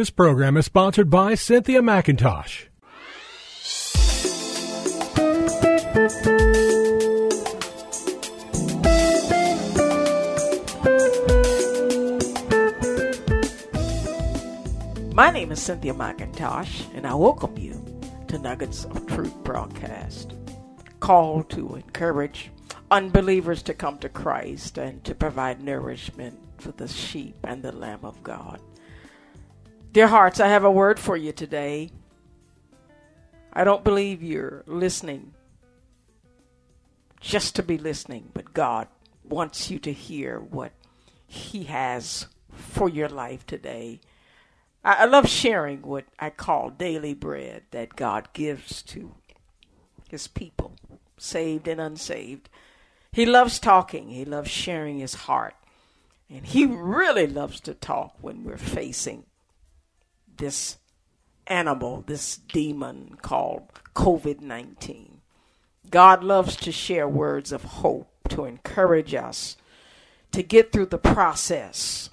This program is sponsored by Cynthia McIntosh. My name is Cynthia McIntosh, and I welcome you to Nuggets of Truth broadcast. Call to encourage unbelievers to come to Christ and to provide nourishment for the sheep and the Lamb of God. Dear hearts, I have a word for you today. I don't believe you're listening just to be listening, but God wants you to hear what He has for your life today. I, love sharing what I call daily bread that God gives to His people, saved and unsaved. He loves talking, He loves sharing His heart, and He really loves to talk when we're facing this animal, this demon called COVID 19. God loves to share words of hope to encourage us to get through the process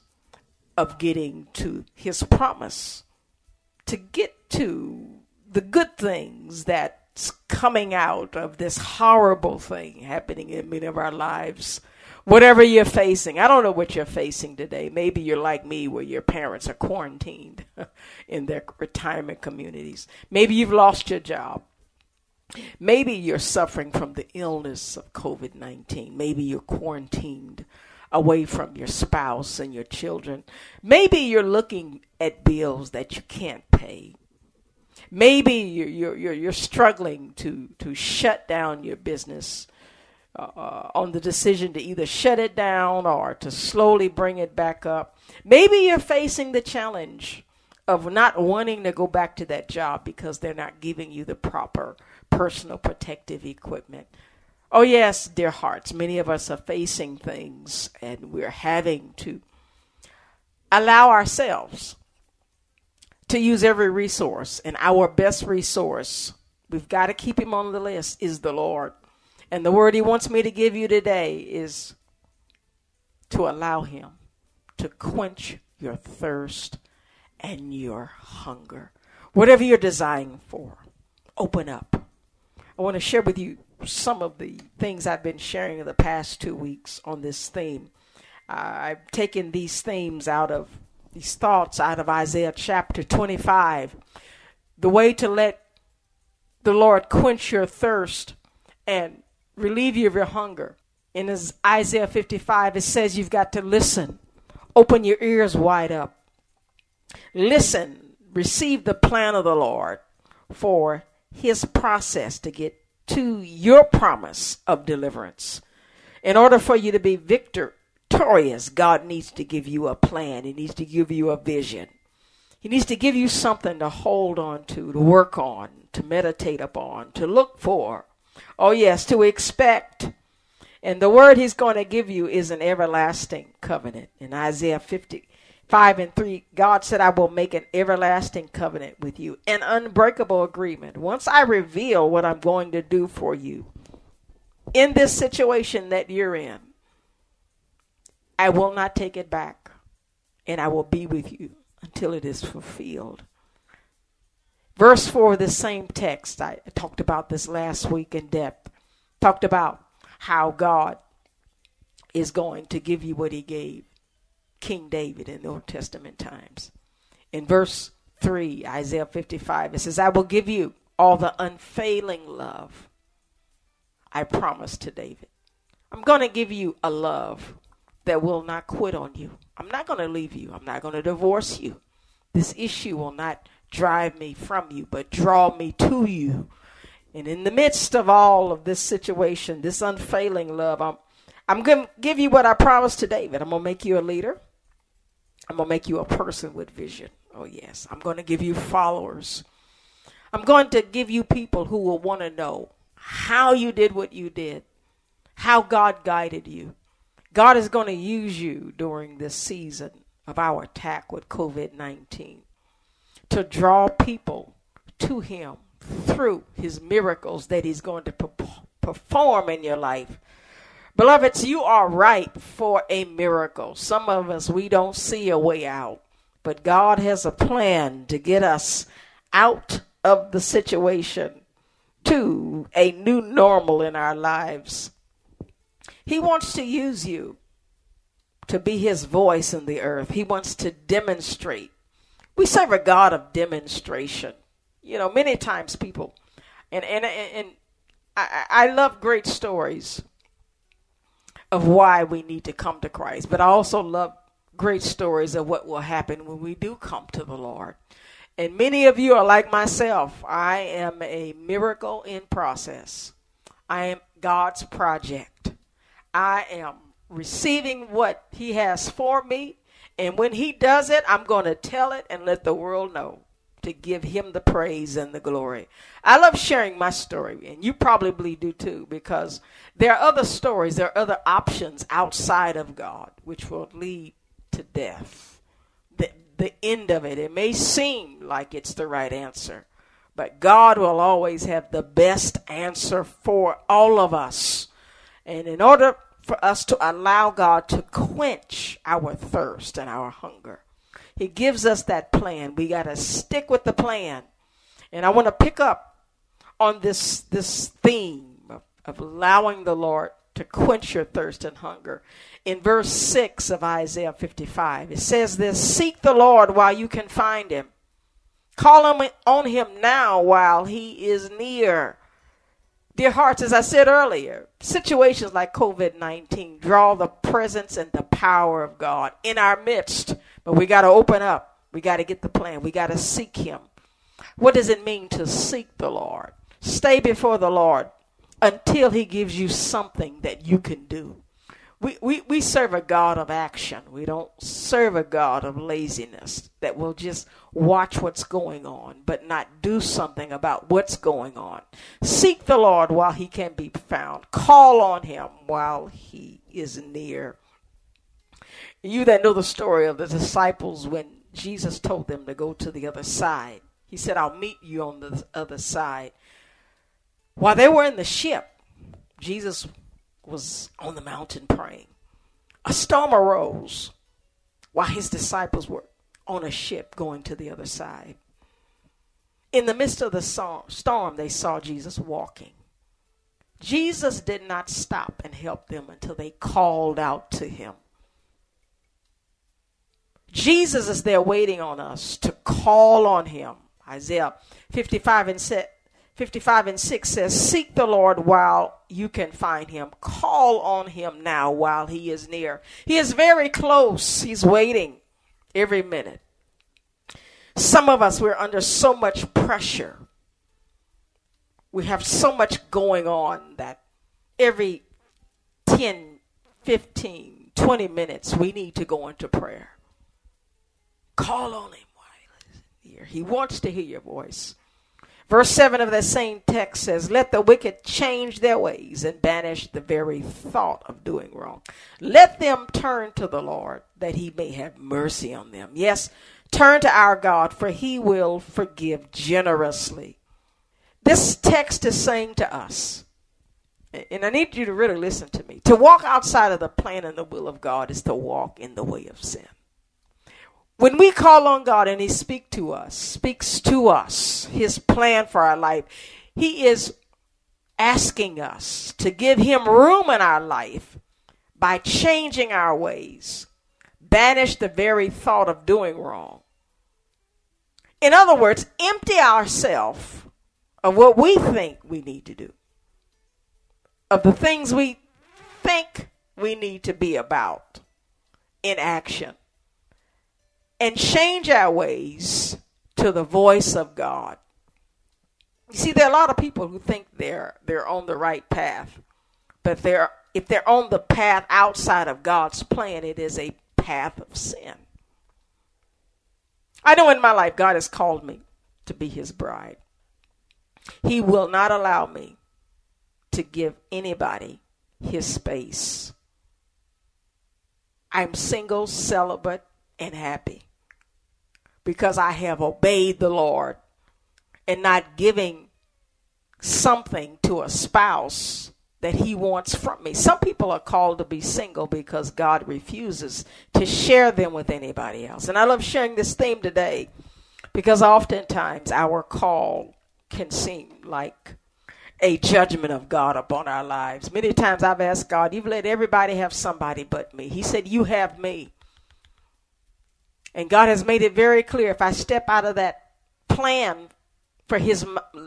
of getting to his promise, to get to the good things that's coming out of this horrible thing happening in many of our lives. Whatever you're facing, I don't know what you're facing today. Maybe you're like me, where your parents are quarantined in their retirement communities. Maybe you've lost your job. Maybe you're suffering from the illness of COVID 19. Maybe you're quarantined away from your spouse and your children. Maybe you're looking at bills that you can't pay. Maybe you're, you're, you're, struggling to, to shut down your business uh, on the decision to either shut it down or to slowly bring it back up. Maybe you're facing the challenge of not wanting to go back to that job because they're not giving you the proper personal protective equipment. Oh, yes, dear hearts, many of us are facing things and we're having to allow ourselves to use every resource. And our best resource, we've got to keep him on the list, is the Lord. And the word he wants me to give you today is to allow him to quench your thirst and your hunger. Whatever you're desiring for, open up. I want to share with you some of the things I've been sharing in the past two weeks on this theme. Uh, I've taken these themes out of these thoughts out of Isaiah chapter 25. The way to let the Lord quench your thirst and relieve you of your hunger. In Isaiah 55, it says you've got to listen. Open your ears wide up. Listen. Receive the plan of the Lord for his process to get to your promise of deliverance. In order for you to be victorious, God needs to give you a plan. He needs to give you a vision. He needs to give you something to hold on to, to work on, to meditate upon, to look for. Oh, yes, to expect. And the word he's going to give you is an everlasting covenant. In Isaiah 55 5 and 3, God said, I will make an everlasting covenant with you, an unbreakable agreement. Once I reveal what I'm going to do for you in this situation that you're in, I will not take it back, and I will be with you until it is fulfilled. Verse 4 of the same text, I talked about this last week in depth, talked about how God is going to give you what he gave King David in the Old Testament times. In verse 3, Isaiah 55, it says, I will give you all the unfailing love I promised to David. I'm going to give you a love that will not quit on you. I'm not going to leave you. I'm not going to divorce you. This issue will not drive me from you, but draw me to you. And in the midst of all of this situation, this unfailing love, I'm I'm going to give you what I promised to David. I'm going to make you a leader. I'm going to make you a person with vision. Oh, yes. I'm going to give you followers. I'm going to give you people who will want to know how you did what you did, how God guided you. God is going to use you during this season of our attack with COVID 19 to draw people to Him through His miracles that He's going to perform in your life Beloveds, you are ripe for a miracle. Some of us, we don't see a way out. but God has a plan to get us out of the situation to a new normal in our lives. He wants to use you to be his voice in the earth. He wants to demonstrate. We serve a God of demonstration. You know, many times people, and and and, I, I love great stories of why we need to come to Christ, but I also love great stories of what will happen when we do come to the Lord. And many of you are like myself. I am a miracle in process. I am God's project. I am receiving what He has for me. And when He does it, I'm going to tell it and let the world know to give Him the praise and the glory. I love sharing my story, and you probably do too, because there are other stories, there are other options outside of God which will lead to death the the end of it. It may seem like it's the right answer, but God will always have the best answer for all of us. And in order for us to allow God to quench our thirst and our hunger, He gives us that plan. We got to stick with the plan. And I want to pick up on this this theme of, of allowing the Lord to quench your thirst and hunger in verse 6 of Isaiah 55. It says this Seek the Lord while you can find him, call on him now while he is near. Dear hearts, as I said earlier, situations like COVID 19 draw the presence and the power of God in our midst. But we got to open up. We got to get the plan. We got to seek Him. What does it mean to seek the Lord? Stay before the Lord until He gives you something that you can do we, we, we serve a God of action. We don't serve a God of laziness that will just watch what's going on but not do something about what's going on. Seek the Lord while he can be found, call on him while he is near. You that know the story of the disciples when Jesus told them to go to the other side, he said, I'll meet you on the other side. While they were in the ship, Jesus was on the mountain praying. A storm arose while his disciples were on a ship going to the other side. In the midst of the storm, they saw Jesus walking. Jesus did not stop and help them until they called out to him. Jesus is there waiting on us to call on him. Isaiah 55 and 55 and 6 says, Seek the Lord while you can find him. Call on him now while he is near. He is very close. He's waiting every minute. Some of us, we're under so much pressure. We have so much going on that every 10, 15, 20 minutes, we need to go into prayer. Call on him while he is near. He wants to hear your voice. Verse 7 of that same text says, Let the wicked change their ways and banish the very thought of doing wrong. Let them turn to the Lord that he may have mercy on them. Yes, turn to our God, for he will forgive generously. This text is saying to us, and I need you to really listen to me. To walk outside of the plan and the will of God is to walk in the way of sin. When we call on God and He speaks to us, speaks to us His plan for our life, He is asking us to give Him room in our life by changing our ways, banish the very thought of doing wrong. In other words, empty ourselves of what we think we need to do, of the things we think we need to be about in action and change our ways to the voice of God. You see, there are a lot of people who think they're they're on the right path, but they're if they're on the path outside of God's plan, it is a path of sin. I know in my life God has called me to be his bride. He will not allow me to give anybody his space. I'm single, celibate, and happy because I have obeyed the Lord and not giving something to a spouse that he wants from me. Some people are called to be single because God refuses to share them with anybody else. And I love sharing this theme today because oftentimes our call can seem like a judgment of God upon our lives. Many times I've asked God, You've let everybody have somebody but me. He said, You have me. And God has made it very clear if I step out of that plan for his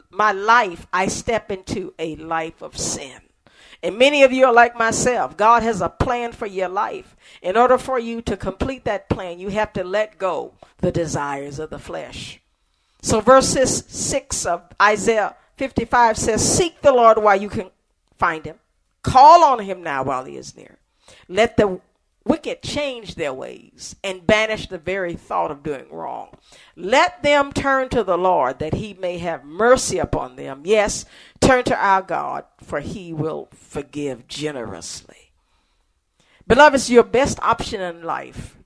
my life, I step into a life of sin. And many of you are like myself. God has a plan for your life. In order for you to complete that plan, you have to let go the desires of the flesh. So verses 6 of Isaiah 55 says, Seek the Lord while you can find him. Call on him now while he is near. Let the wicked change their ways and banish the very thought of doing wrong. Let them turn to the Lord that he may have mercy upon them. Yes, turn to our God, for he will forgive generously. Beloveds, your best option in life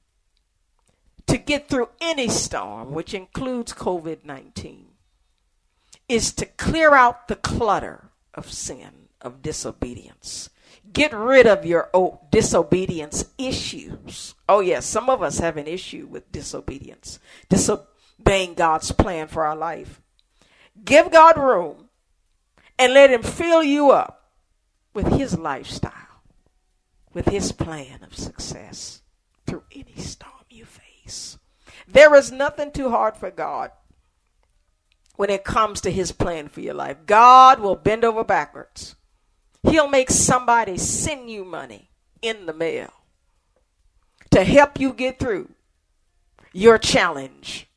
to get through any storm, which includes COVID 19, is to clear out the clutter of sin, of disobedience Get rid of your oh, disobedience issues. Oh, yes, some of us have an issue with disobedience, disobeying God's plan for our life. Give God room and let Him fill you up with His lifestyle, with His plan of success through any storm you face. There is nothing too hard for God when it comes to His plan for your life. God will bend over backwards He'll make somebody send you money in the mail to help you get through your challenge,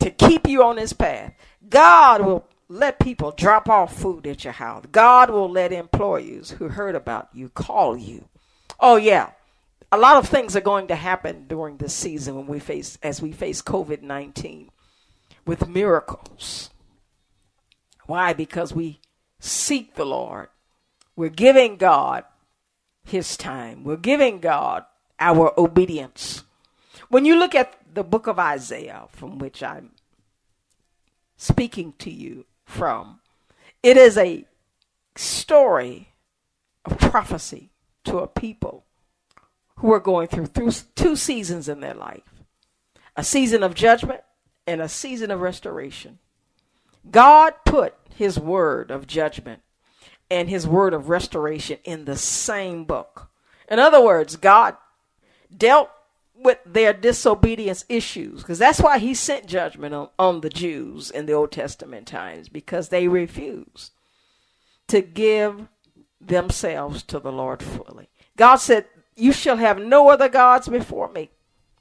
to keep you on His path. God will let people drop off food at your house. God will let employees who heard about you call you. Oh, yeah. A lot of things are going to happen during this season when we face as we face COVID 19 with miracles. Why? Because we seek the Lord we're giving God his time. We're giving God our obedience. When you look at the book of Isaiah, from which I'm speaking to you from, it is a story of prophecy to a people who are going through, through two seasons in their life a season of judgment and a season of restoration. God put his word of judgment and his word of restoration in the same book. In other words, God dealt with their disobedience issues because that's why he sent judgment on, on the Jews in the Old Testament times because they refused to give themselves to the Lord fully. God said, You shall have no other gods before me.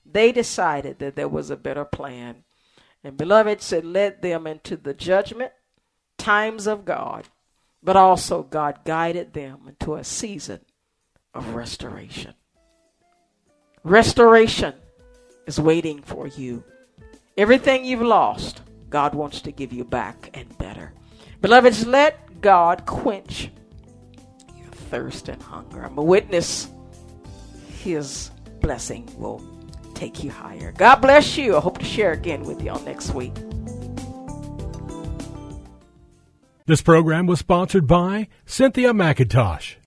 They decided that there was a better plan. And beloved said, Let them into the judgment times of God but also God guided them into a season of restoration. Restoration is waiting for you. Everything you've lost, God wants to give you back and better. Beloveds, let God quench your thirst and hunger. I'm a witness. His blessing will take you higher. God bless you. I hope to share again with you all next week. This program was sponsored by Cynthia McIntosh.